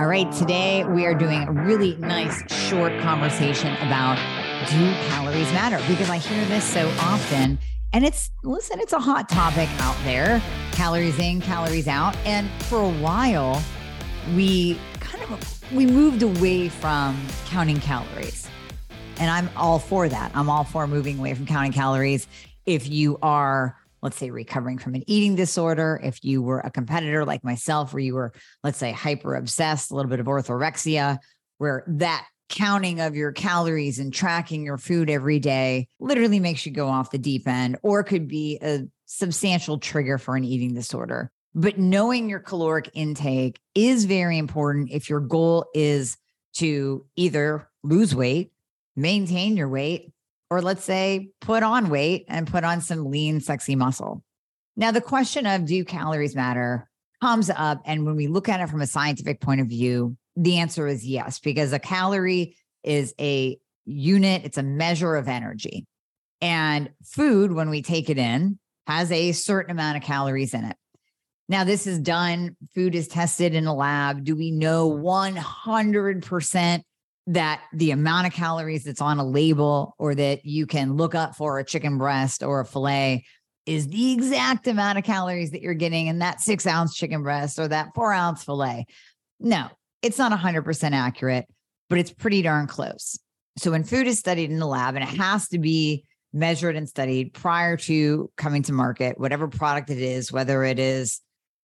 All right, today we are doing a really nice short conversation about do calories matter? Because I hear this so often. And it's, listen, it's a hot topic out there calories in, calories out. And for a while, we kind of we moved away from counting calories. And I'm all for that. I'm all for moving away from counting calories. If you are let's say recovering from an eating disorder, if you were a competitor like myself, where you were, let's say, hyper obsessed, a little bit of orthorexia, where that counting of your calories and tracking your food every day literally makes you go off the deep end, or could be a substantial trigger for an eating disorder. But knowing your caloric intake is very important if your goal is to either lose weight, maintain your weight, or let's say put on weight and put on some lean, sexy muscle. Now, the question of do calories matter comes up. And when we look at it from a scientific point of view, the answer is yes, because a calorie is a unit, it's a measure of energy. And food, when we take it in, has a certain amount of calories in it. Now, this is done, food is tested in a lab. Do we know 100% that the amount of calories that's on a label or that you can look up for a chicken breast or a filet is the exact amount of calories that you're getting in that six ounce chicken breast or that four ounce filet. No, it's not 100% accurate, but it's pretty darn close. So when food is studied in the lab and it has to be measured and studied prior to coming to market, whatever product it is, whether it is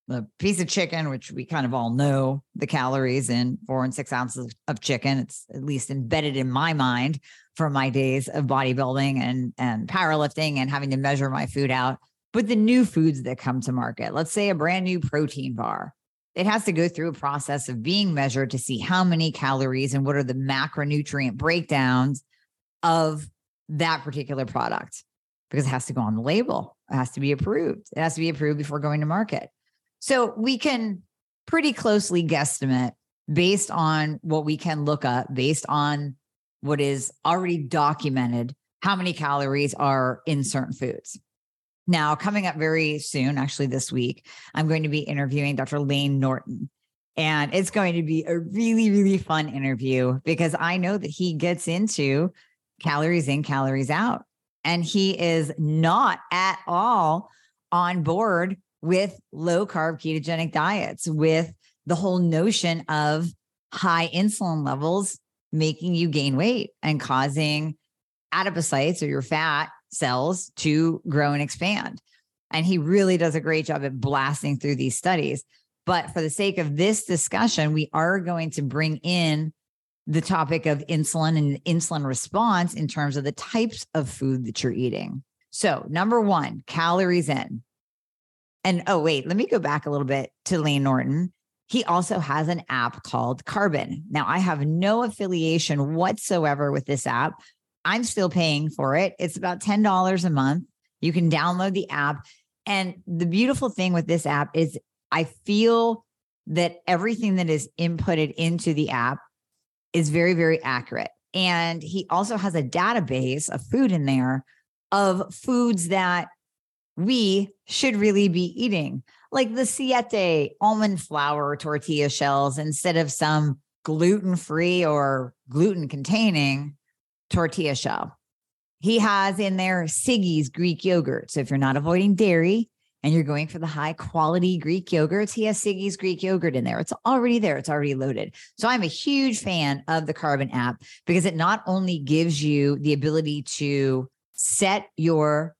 a piece of chicken, which we kind of all know the calories in four and six ounces of chicken. It's at least embedded in my mind from my days of bodybuilding and, and powerlifting and having to measure my food out. But the new foods that come to market, let's say a brand new protein bar, it has to go through a process of being measured to see how many calories and what are the macronutrient breakdowns of that particular product because it has to go on the label. It has to be approved. It has to be approved before going to market. So we can pretty closely guesstimate based on what we can look up, based on what is already documented, how many calories are in certain foods. Now, coming up very soon, actually this week, I'm going to be interviewing Dr. Layne Norton. And it's going to be a really, really fun interview because I know that he gets into calories in, calories out. And he is not at all on board with low carb ketogenic diets, with the whole notion of high insulin levels making you gain weight and causing adipocytes or your fat cells to grow and expand. And he really does a great job at blasting through these studies. But for the sake of this discussion, we are going to bring in the topic of insulin and insulin response in terms of the types of food that you're eating. So, number one, calories in. And oh, wait, let me go back a little bit to Layne Norton. He also has an app called Carbon. Now, I have no affiliation whatsoever with this app. I'm still paying for it. It's about $10 a month. You can download the app. And the beautiful thing with this app is I feel that everything that is inputted into the app is very, very accurate. And he also has a database of food in there of foods that we should really be eating, like the siete almond flour tortilla shells instead of some gluten free or gluten containing tortilla shell. He has in there Siggi's Greek yogurt. So if you're not avoiding dairy and you're going for the high quality Greek yogurts, he has Siggi's Greek yogurt in there. It's already there, it's already loaded. So I'm a huge fan of the Carbon app because it not only gives you the ability to set your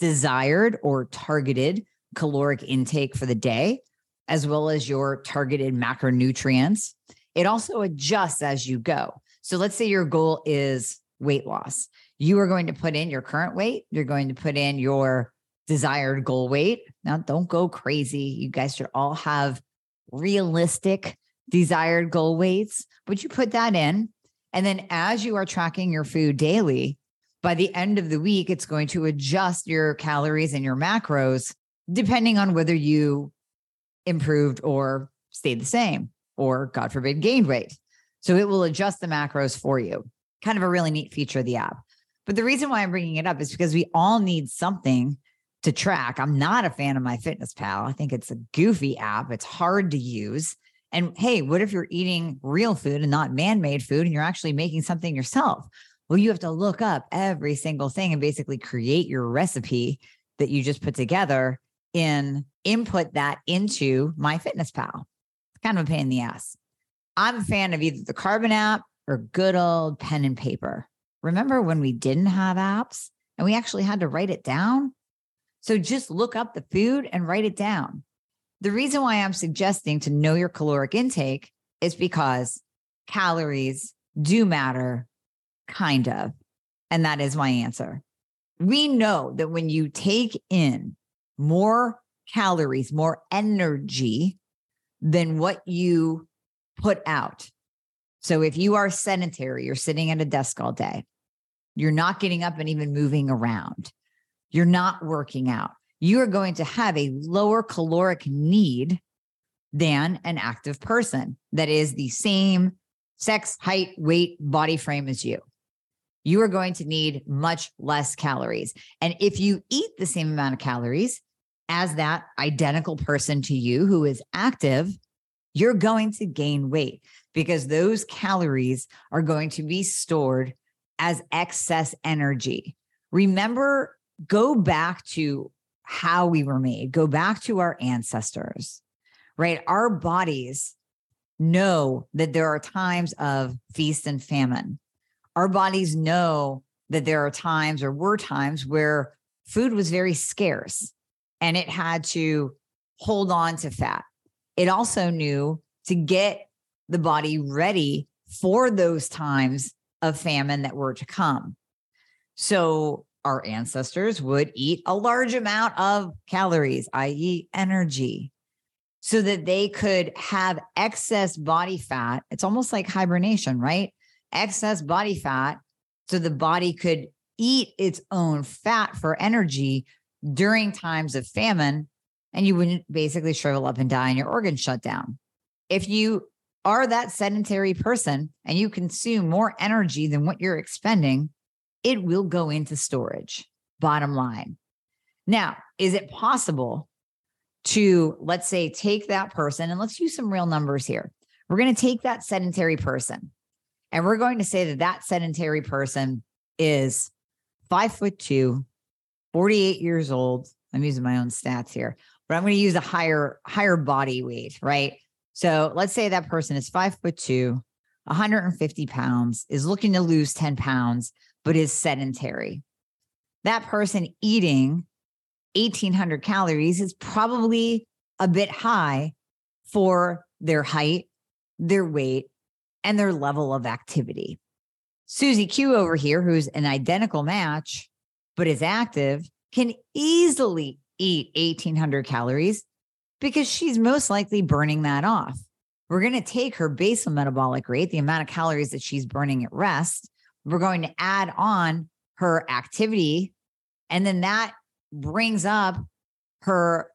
desired or targeted caloric intake for the day, as well as your targeted macronutrients. It also adjusts as you go. So let's say your goal is weight loss. You are going to put in your current weight, you're going to put in your desired goal weight. Now, don't go crazy. You guys should all have realistic desired goal weights, but you put that in. And then as you are tracking your food daily, by the end of the week, it's going to adjust your calories and your macros depending on whether you improved or stayed the same or, God forbid, gained weight. So it will adjust the macros for you. Kind of a really neat feature of the app. But the reason why I'm bringing it up is because we all need something to track. I'm not a fan of MyFitnessPal. I think it's a goofy app. It's hard to use. And hey, what if you're eating real food and not man made food and you're actually making something yourself? Well, you have to look up every single thing and basically create your recipe that you just put together and input that into MyFitnessPal. It's kind of a pain in the ass. I'm a fan of either the Carbon app or good old pen and paper. Remember when we didn't have apps and we actually had to write it down? So just look up the food and write it down. The reason why I'm suggesting to know your caloric intake is because calories do matter, kind of. And that is my answer. We know that when you take in more calories, more energy than what you put out. So if you are sedentary, you're sitting at a desk all day, you're not getting up and even moving around, you're not working out, you are going to have a lower caloric need than an active person that is the same sex, height, weight, body frame as you. You are going to need much less calories. And if you eat the same amount of calories as that identical person to you who is active, you're going to gain weight because those calories are going to be stored as excess energy. Remember, go back to how we were made, go back to our ancestors, right? Our bodies know that there are times of feast and famine. Our bodies know that there are times or were times where food was very scarce and it had to hold on to fat. It also knew to get the body ready for those times of famine that were to come. So our ancestors would eat a large amount of calories, i.e., energy, so that they could have excess body fat. It's almost like hibernation, right? Excess body fat, so the body could eat its own fat for energy during times of famine, and you wouldn't basically shrivel up and die and your organs shut down. If you are that sedentary person and you consume more energy than what you're expending, it will go into storage. Bottom line. Now, is it possible to, let's say, take that person and let's use some real numbers here? We're going to take that sedentary person and we're going to say that that sedentary person is five foot two, 48 years old. I'm using my own stats here, but I'm going to use a higher, higher body weight, right? So let's say that person is five foot two, 150 pounds, is looking to lose 10 pounds, but is sedentary. That person eating 1800 calories is probably a bit high for their height, their weight, and their level of activity. Susie Q over here, who's an identical match, but is active, can easily eat 1800 calories because she's most likely burning that off. We're going to take her basal metabolic rate, the amount of calories that she's burning at rest. We're going to add on her activity. And then that brings up her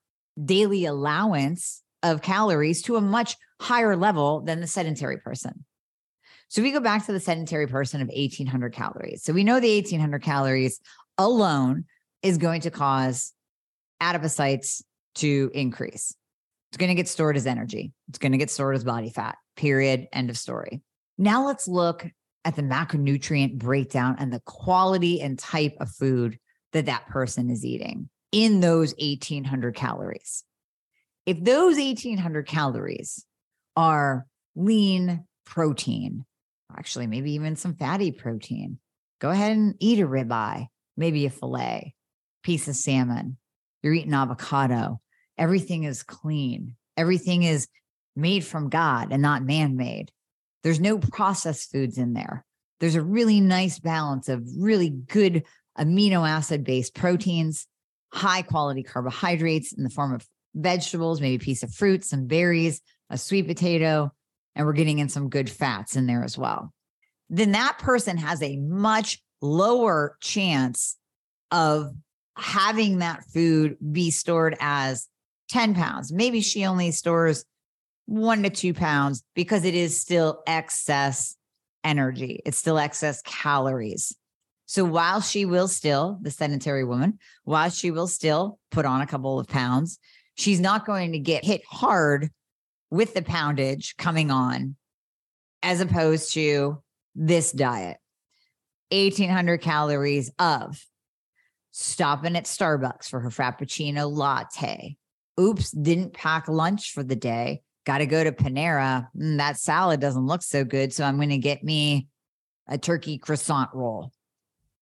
daily allowance of calories to a much higher level than the sedentary person. So we go back to the sedentary person of 1800 calories. So we know the 1800 calories alone is going to cause adipocytes to increase. It's going to get stored as energy. It's going to get stored as body fat. Period. End of story. Now let's look at the macronutrient breakdown and the quality and type of food that that person is eating in those 1800 calories. If those 1800 calories are lean protein, actually, maybe even some fatty protein, go ahead and eat a ribeye, maybe a filet, piece of salmon. You're eating avocado, everything is clean. Everything is made from God and not man made. There's no processed foods in there. There's a really nice balance of really good amino acid based proteins, high quality carbohydrates in the form of vegetables, maybe a piece of fruit, some berries, a sweet potato, and we're getting in some good fats in there as well. Then that person has a much lower chance of having that food be stored as 10 pounds. Maybe she only stores one to two pounds because it is still excess energy, it's still excess calories. So while she will still, the sedentary woman, while she will still put on a couple of pounds, she's not going to get hit hard with the poundage coming on, as opposed to this diet 1800 calories of stopping at Starbucks for her Frappuccino latte. Oops, didn't pack lunch for the day. Got to go to Panera. Mm, that salad doesn't look so good. So I'm going to get me a turkey croissant roll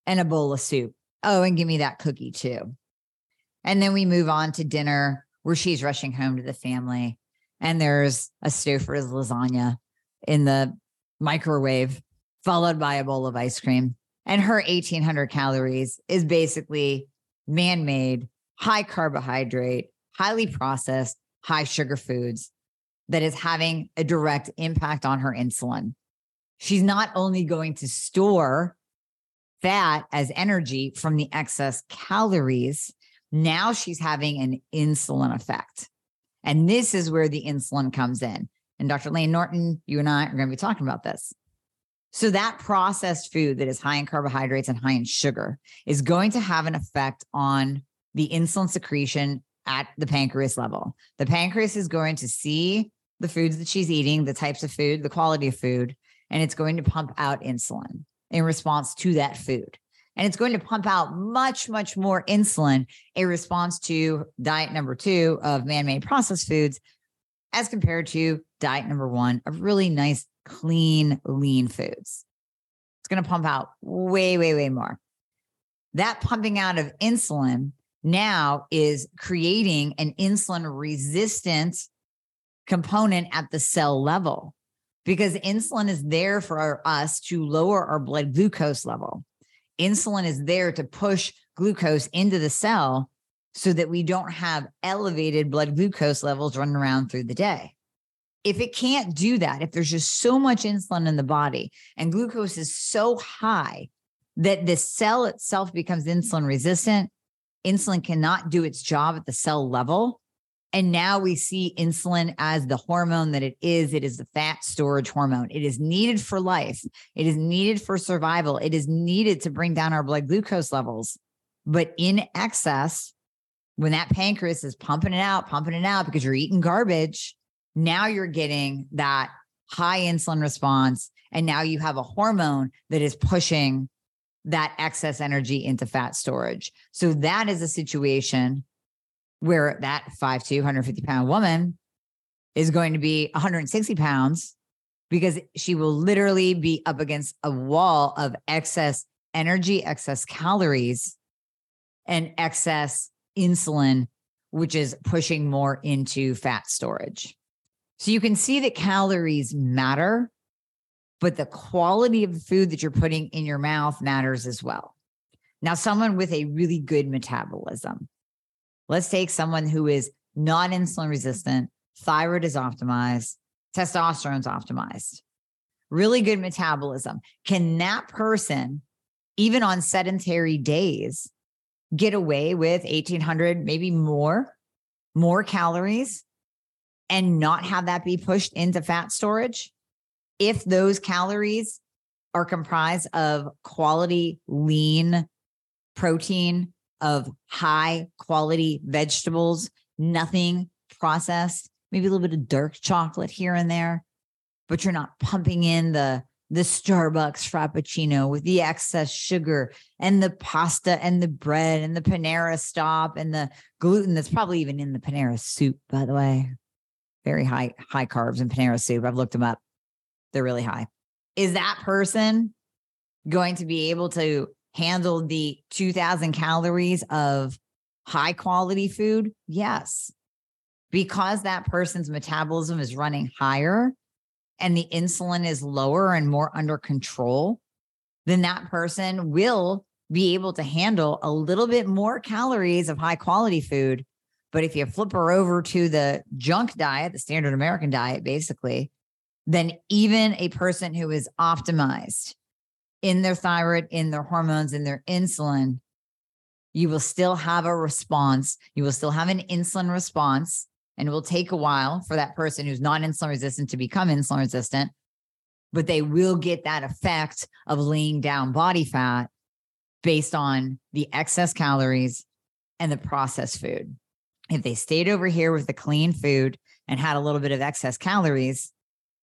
and a bowl of soup. Oh, and give me that cookie too. And then we move on to dinner where she's rushing home to the family. And there's a Stouffer's lasagna in the microwave, followed by a bowl of ice cream. And her 1800 calories is basically man made, high carbohydrate, highly processed, high sugar foods that is having a direct impact on her insulin. She's not only going to store fat as energy from the excess calories, now she's having an insulin effect. And this is where the insulin comes in. And Dr. Layne Norton, you and I are going to be talking about this. So, that processed food that is high in carbohydrates and high in sugar is going to have an effect on the insulin secretion at the pancreas level. The pancreas is going to see the foods that she's eating, the types of food, the quality of food, and it's going to pump out insulin in response to that food. And it's going to pump out much, much more insulin in response to diet number two of man made processed foods as compared to diet number one of really nice, clean, lean foods. It's going to pump out way, way, way more. That pumping out of insulin now is creating an insulin resistant component at the cell level because insulin is there for us to lower our blood glucose level. Insulin is there to push glucose into the cell so that we don't have elevated blood glucose levels running around through the day. If it can't do that, if there's just so much insulin in the body and glucose is so high that the cell itself becomes insulin resistant, insulin cannot do its job at the cell level. And now we see insulin as the hormone that it is. It is the fat storage hormone. It is needed for life. It is needed for survival. It is needed to bring down our blood glucose levels. But in excess, when that pancreas is pumping it out, pumping it out because you're eating garbage, now you're getting that high insulin response. And now you have a hormone that is pushing that excess energy into fat storage. So that is a situation where that 5'2, 150 pound woman is going to be 160 pounds because she will literally be up against a wall of excess energy, excess calories, and excess insulin, which is pushing more into fat storage. So you can see that calories matter, but the quality of the food that you're putting in your mouth matters as well. Now, someone with a really good metabolism, let's take someone who is non insulin resistant, thyroid is optimized, testosterone's optimized, really good metabolism. Can that person, even on sedentary days, get away with 1800, maybe more, more calories and not have that be pushed into fat storage? If those calories are comprised of quality lean protein, of high quality vegetables, nothing processed, maybe a little bit of dark chocolate here and there, but you're not pumping in the the Starbucks Frappuccino with the excess sugar and the pasta and the bread and the Panera stop and the gluten that's probably even in the Panera soup, by the way. Very high, high carbs in Panera soup. I've looked them up. They're really high. Is that person going to be able to handle the 2000 calories of high quality food? Yes. Because that person's metabolism is running higher, and the insulin is lower and more under control, then that person will be able to handle a little bit more calories of high quality food. But if you flip her over to the junk diet, the standard American diet, basically, then even a person who is optimized in their thyroid, in their hormones, in their insulin, you will still have a response. You will still have an insulin response and it will take a while for that person who's non insulin resistant to become insulin resistant, but they will get that effect of laying down body fat based on the excess calories and the processed food. If they stayed over here with the clean food and had a little bit of excess calories,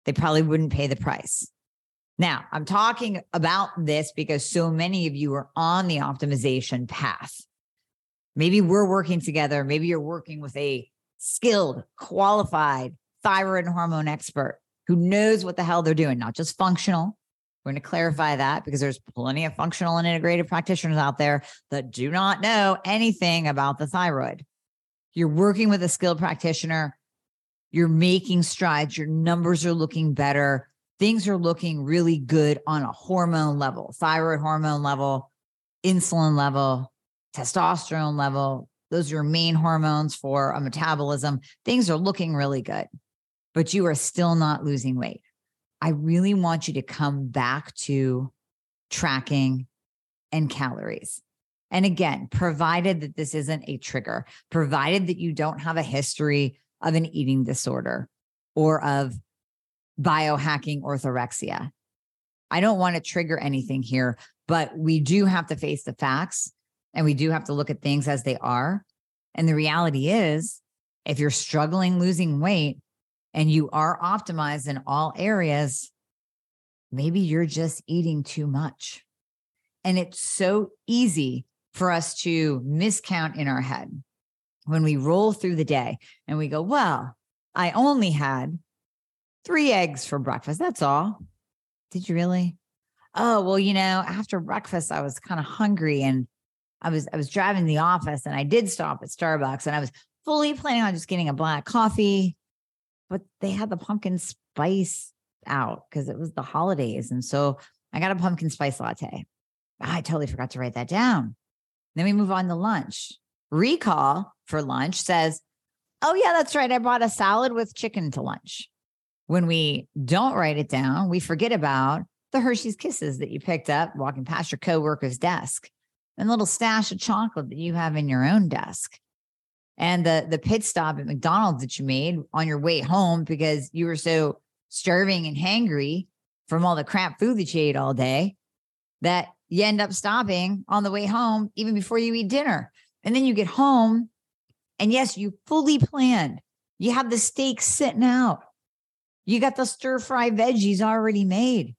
they probably wouldn't pay the price. Now, I'm talking about this because so many of you are on the optimization path. Maybe we're working together. Maybe you're working with a skilled, qualified thyroid and hormone expert who knows what the hell they're doing, not just functional. We're going to clarify that because there's plenty of functional and integrated practitioners out there that do not know anything about the thyroid. You're working with a skilled practitioner, you're making strides, your numbers are looking better, things are looking really good on a hormone level, thyroid hormone level, insulin level, testosterone level. Those are your main hormones for a metabolism. Things are looking really good, but you are still not losing weight. I really want you to come back to tracking and calories. And again, provided that this isn't a trigger, provided that you don't have a history of an eating disorder or of biohacking orthorexia. I don't want to trigger anything here, but we do have to face the facts and we do have to look at things as they are. And the reality is, if you're struggling losing weight and you are optimized in all areas, maybe you're just eating too much. And it's so easy for us to miscount in our head when we roll through the day and we go, well, I only had three eggs for breakfast. That's all. Did you really? Oh, well, you know, after breakfast, I was kind of hungry and I was I was driving the office and I did stop at Starbucks and I was fully planning on just getting a black coffee, but they had the pumpkin spice out because it was the holidays. And so I got a pumpkin spice latte. Ah, I totally forgot to write that down. Then we move on to lunch. Recall for lunch says, Oh, yeah, that's right. I brought a salad with chicken to lunch. When we don't write it down, we forget about the Hershey's Kisses that you picked up walking past your coworker's desk and little stash of chocolate that you have in your own desk and the the pit stop at McDonald's that you made on your way home because you were so starving and hangry from all the crap food that you ate all day that you end up stopping on the way home even before you eat dinner. And then you get home and yes, you fully planned. You have the steak sitting out. You got the stir fry veggies already made.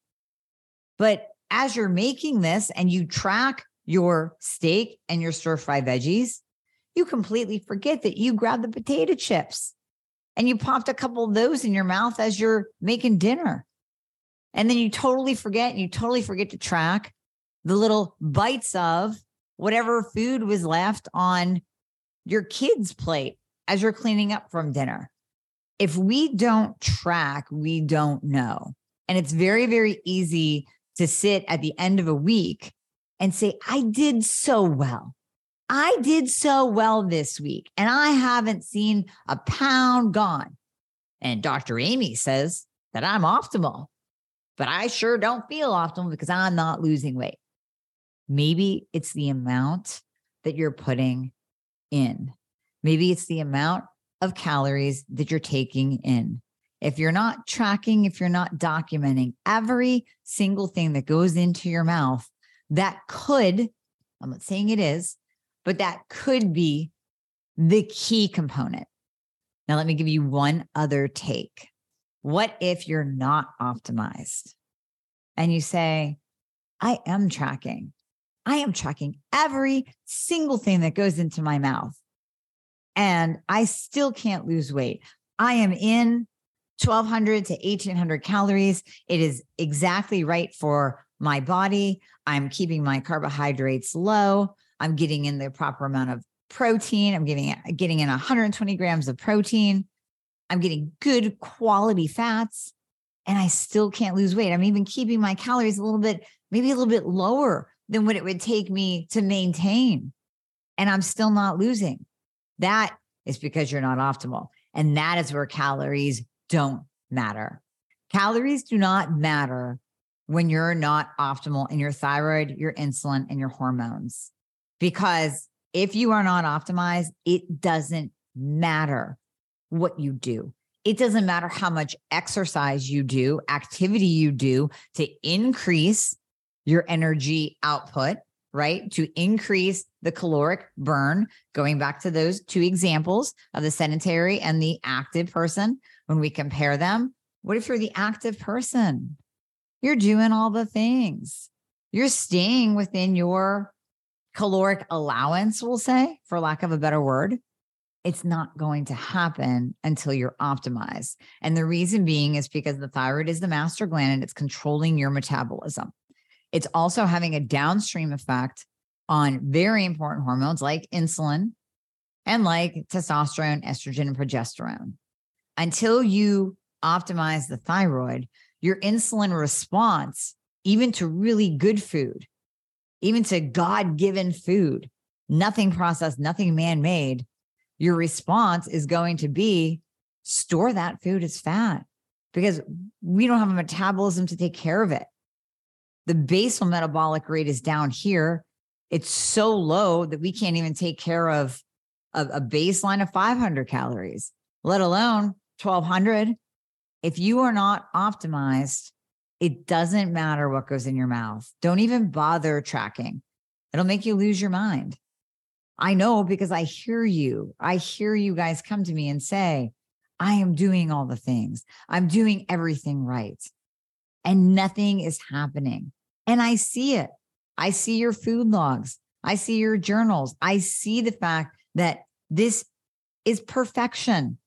But as you're making this and you track your steak and your stir fry veggies, you completely forget that you grabbed the potato chips and you popped a couple of those in your mouth as you're making dinner. And then you totally forget, and you totally forget to track the little bites of whatever food was left on your kid's plate as you're cleaning up from dinner. If we don't track, we don't know. And it's very, very easy to sit at the end of a week and say, I did so well. I did so well this week and I haven't seen a pound gone. And Dr. Amie says that I'm optimal, but I sure don't feel optimal because I'm not losing weight. Maybe it's the amount that you're putting in. Maybe it's the amount of calories that you're taking in. If you're not tracking, if you're not documenting every single thing that goes into your mouth, that could, I'm not saying it is, but that could be the key component. Now, let me give you one other take. What if you're not optimized and you say, I am tracking, I am tracking every single thing that goes into my mouth, and I still can't lose weight. I am in 1200 to 1800 calories. It is exactly right for my body. I'm keeping my carbohydrates low. I'm getting in the proper amount of protein. I'm getting getting in 120 grams of protein. I'm getting good quality fats, and I still can't lose weight. I'm even keeping my calories a little bit, maybe a little bit lower than what it would take me to maintain, and I'm still not losing. That is because you're not optimal, and that is where calories don't matter. Calories do not matter when you're not optimal in your thyroid, your insulin, and your hormones. Because if you are not optimized, it doesn't matter what you do. It doesn't matter how much exercise you do, activity you do to increase your energy output, right? To increase the caloric burn, going back to those two examples of the sedentary and the active person, when we compare them, what if you're the active person? You're doing all the things. You're staying within your caloric allowance, we'll say, for lack of a better word. It's not going to happen until you're optimized. And the reason being is because the thyroid is the master gland and it's controlling your metabolism. It's also having a downstream effect on very important hormones like insulin and like testosterone, estrogen, and progesterone. Until you optimize the thyroid, your insulin response, even to really good food, even to God given food, nothing processed, nothing man made, your response is going to be store that food as fat because we don't have a metabolism to take care of it. The basal metabolic rate is down here. It's so low that we can't even take care of, of a baseline of 500 calories, let alone 1200. If you are not optimized, it doesn't matter what goes in your mouth. Don't even bother tracking. It'll make you lose your mind. I know because I hear you. I hear you guys come to me and say, I am doing all the things. I'm doing everything right and nothing is happening. And I see it. I see your food logs. I see your journals. I see the fact that this is perfection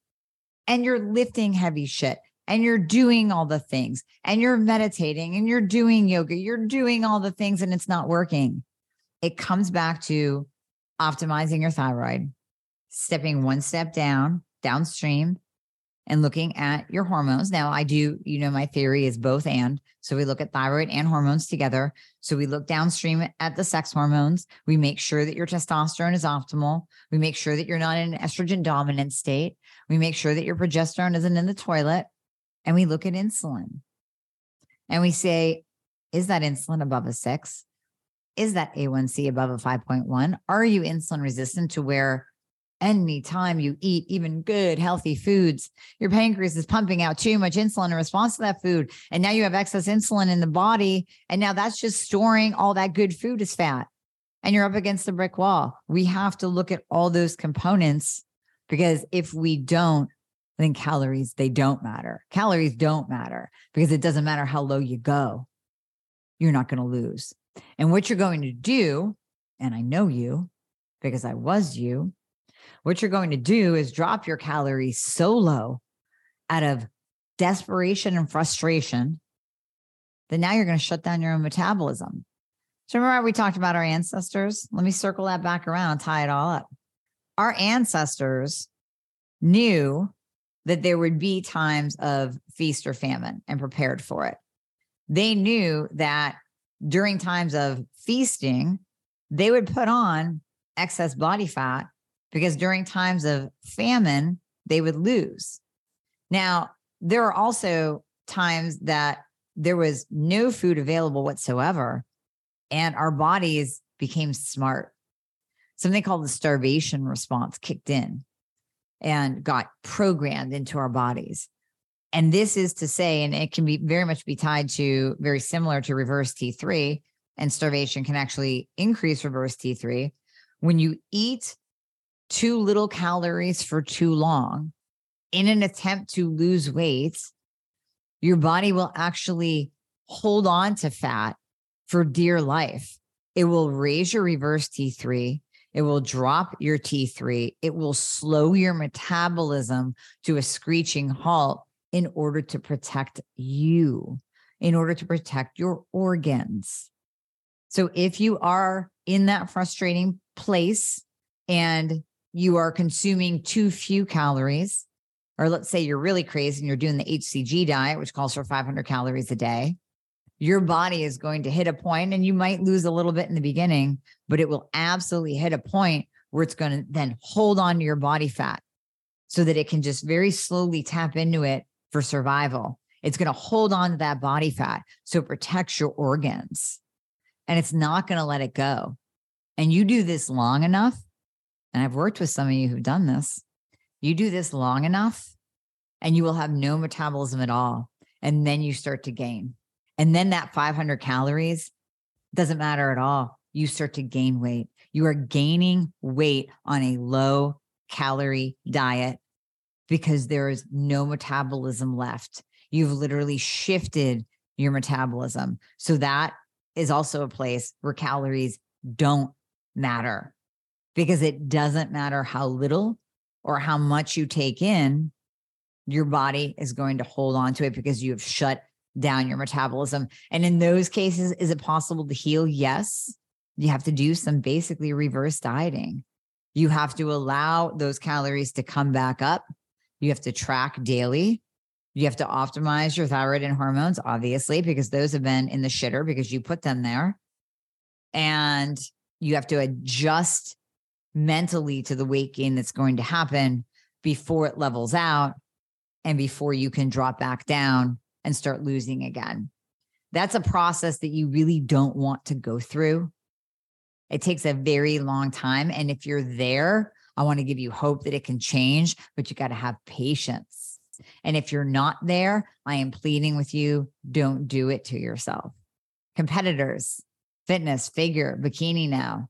and you're lifting heavy shit and you're doing all the things and you're meditating and you're doing yoga. You're doing all the things and it's not working. It comes back to optimizing your thyroid, stepping one step down, downstream, and looking at your hormones. Now, I do, you know, my theory is both and. So we look at thyroid and hormones together. So we look downstream at the sex hormones. We make sure that your testosterone is optimal. We make sure that you're not in an estrogen dominant state. We make sure that your progesterone isn't in the toilet. And we look at insulin and we say, is that insulin above a six? Is that A1C above a 5.1? Are you insulin resistant to where anytime you eat even good, healthy foods, your pancreas is pumping out too much insulin in response to that food. And now you have excess insulin in the body. And now that's just storing all that good food as fat. And you're up against the brick wall. We have to look at all those components because if we don't, then calories, they don't matter. Calories don't matter because it doesn't matter how low you go. You're not going to lose. And what you're going to do, and I know you because I was you, what you're going to do is drop your calories so low out of desperation and frustration that now you're going to shut down your own metabolism. So remember we talked about our ancestors? Let me circle that back around, tie it all up. Our ancestors knew that there would be times of feast or famine and prepared for it. They knew that during times of feasting, they would put on excess body fat because during times of famine, they would lose. Now, there are also times that there was no food available whatsoever, and our bodies became smart. Something called the starvation response kicked in and got programmed into our bodies. And this is to say, and it can be very much be tied to very similar to reverse T3, and starvation can actually increase reverse T3. When you eat too little calories for too long in an attempt to lose weight, your body will actually hold on to fat for dear life. It will raise your reverse T3. It will drop your T3. It will slow your metabolism to a screeching halt in order to protect you, in order to protect your organs. So if you are in that frustrating place and you are consuming too few calories, or let's say you're really crazy and you're doing the HCG diet, which calls for 500 calories a day, your body is going to hit a point and you might lose a little bit in the beginning, but it will absolutely hit a point where it's going to then hold on to your body fat so that it can just very slowly tap into it for survival. It's going to hold on to that body fat so it protects your organs and it's not going to let it go. And you do this long enough, and I've worked with some of you who've done this, you do this long enough and you will have no metabolism at all. And then you start to gain. And then that 500 calories doesn't matter at all you start to gain weight. You are gaining weight on a low calorie diet because there is no metabolism left. You've literally shifted your metabolism. So that is also a place where calories don't matter because it doesn't matter how little or how much you take in, your body is going to hold on to it because you have shut down your metabolism. And in those cases, is it possible to heal? Yes. You have to do some basically reverse dieting. You have to allow those calories to come back up. You have to track daily. You have to optimize your thyroid and hormones, obviously, because those have been in the shitter because you put them there. And you have to adjust mentally to the weight gain that's going to happen before it levels out and before you can drop back down and start losing again. That's a process that you really don't want to go through. It takes a very long time. And if you're there, I want to give you hope that it can change, but you got to have patience. And if you're not there, I am pleading with you don't do it to yourself. Competitors, fitness, figure, bikini now,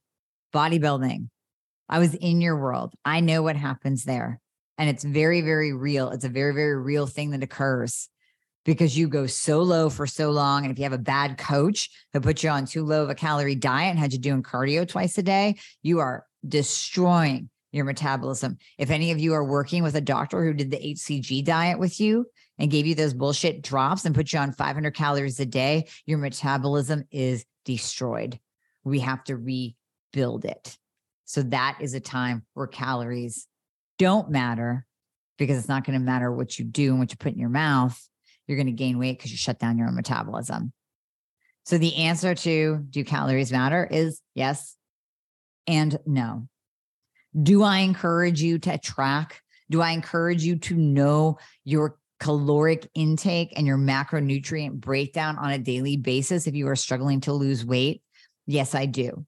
bodybuilding. I was in your world. I know what happens there. And it's very, very real. It's a very, very real thing that occurs because you go so low for so long. And if you have a bad coach who puts you on too low of a calorie diet and had you doing cardio twice a day, you are destroying your metabolism. If any of you are working with a doctor who did the HCG diet with you and gave you those bullshit drops and put you on 500 calories a day, your metabolism is destroyed. We have to rebuild it. So that is a time where calories don't matter because it's not going to matter what you do and what you put in your mouth you're going to gain weight because you shut down your own metabolism. So the answer to do calories matter is yes and no. Do I encourage you to track? Do I encourage you to know your caloric intake and your macronutrient breakdown on a daily basis if you are struggling to lose weight? Yes, I do.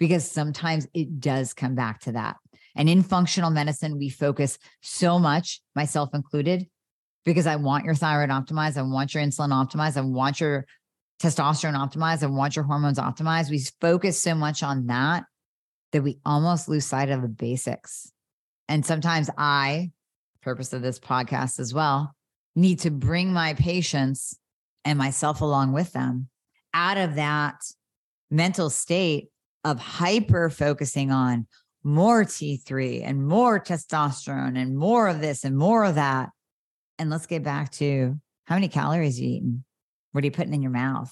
Because sometimes it does come back to that. And in functional medicine, we focus so much, myself included, because I want your thyroid optimized. I want your insulin optimized. I want your testosterone optimized. I want your hormones optimized. We focus so much on that that we almost lose sight of the basics. And sometimes I, purpose of this podcast as well, need to bring my patients and myself along with them out of that mental state of hyper focusing on more T3 and more testosterone and more of this and more of that and let's get back to how many calories you eating? What are you putting in your mouth?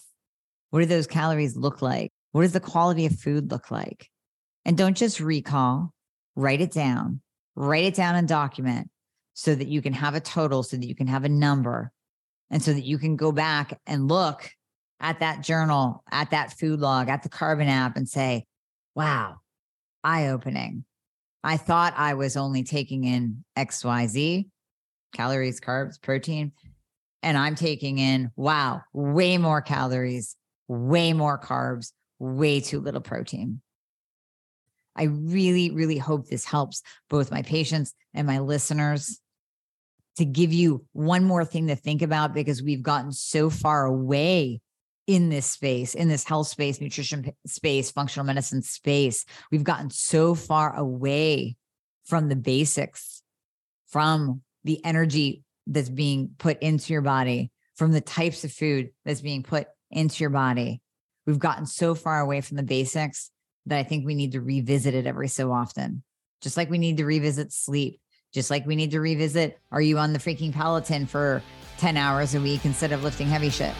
What do those calories look like? What does the quality of food look like? And don't just recall, write it down, write it down and document so that you can have a total, so that you can have a number, and so that you can go back and look at that journal, at that food log, at the carbon app and say, wow, eye opening. I thought I was only taking in XYZ calories, carbs, protein. And I'm taking in, wow, way more calories, way more carbs, way too little protein. I really, really hope this helps both my patients and my listeners to give you one more thing to think about because we've gotten so far away in this space, in this health space, nutrition space, functional medicine space. We've gotten so far away from the basics, from the energy that's being put into your body, from the types of food that's being put into your body. We've gotten so far away from the basics that I think we need to revisit it every so often. Just like we need to revisit sleep, just like we need to revisit are you on the freaking Peloton for 10 hours a week instead of lifting heavy shit?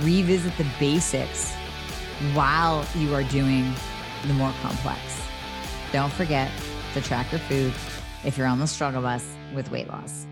Revisit the basics while you are doing the more complex. Don't forget to track your food if you're on the struggle bus with weight loss.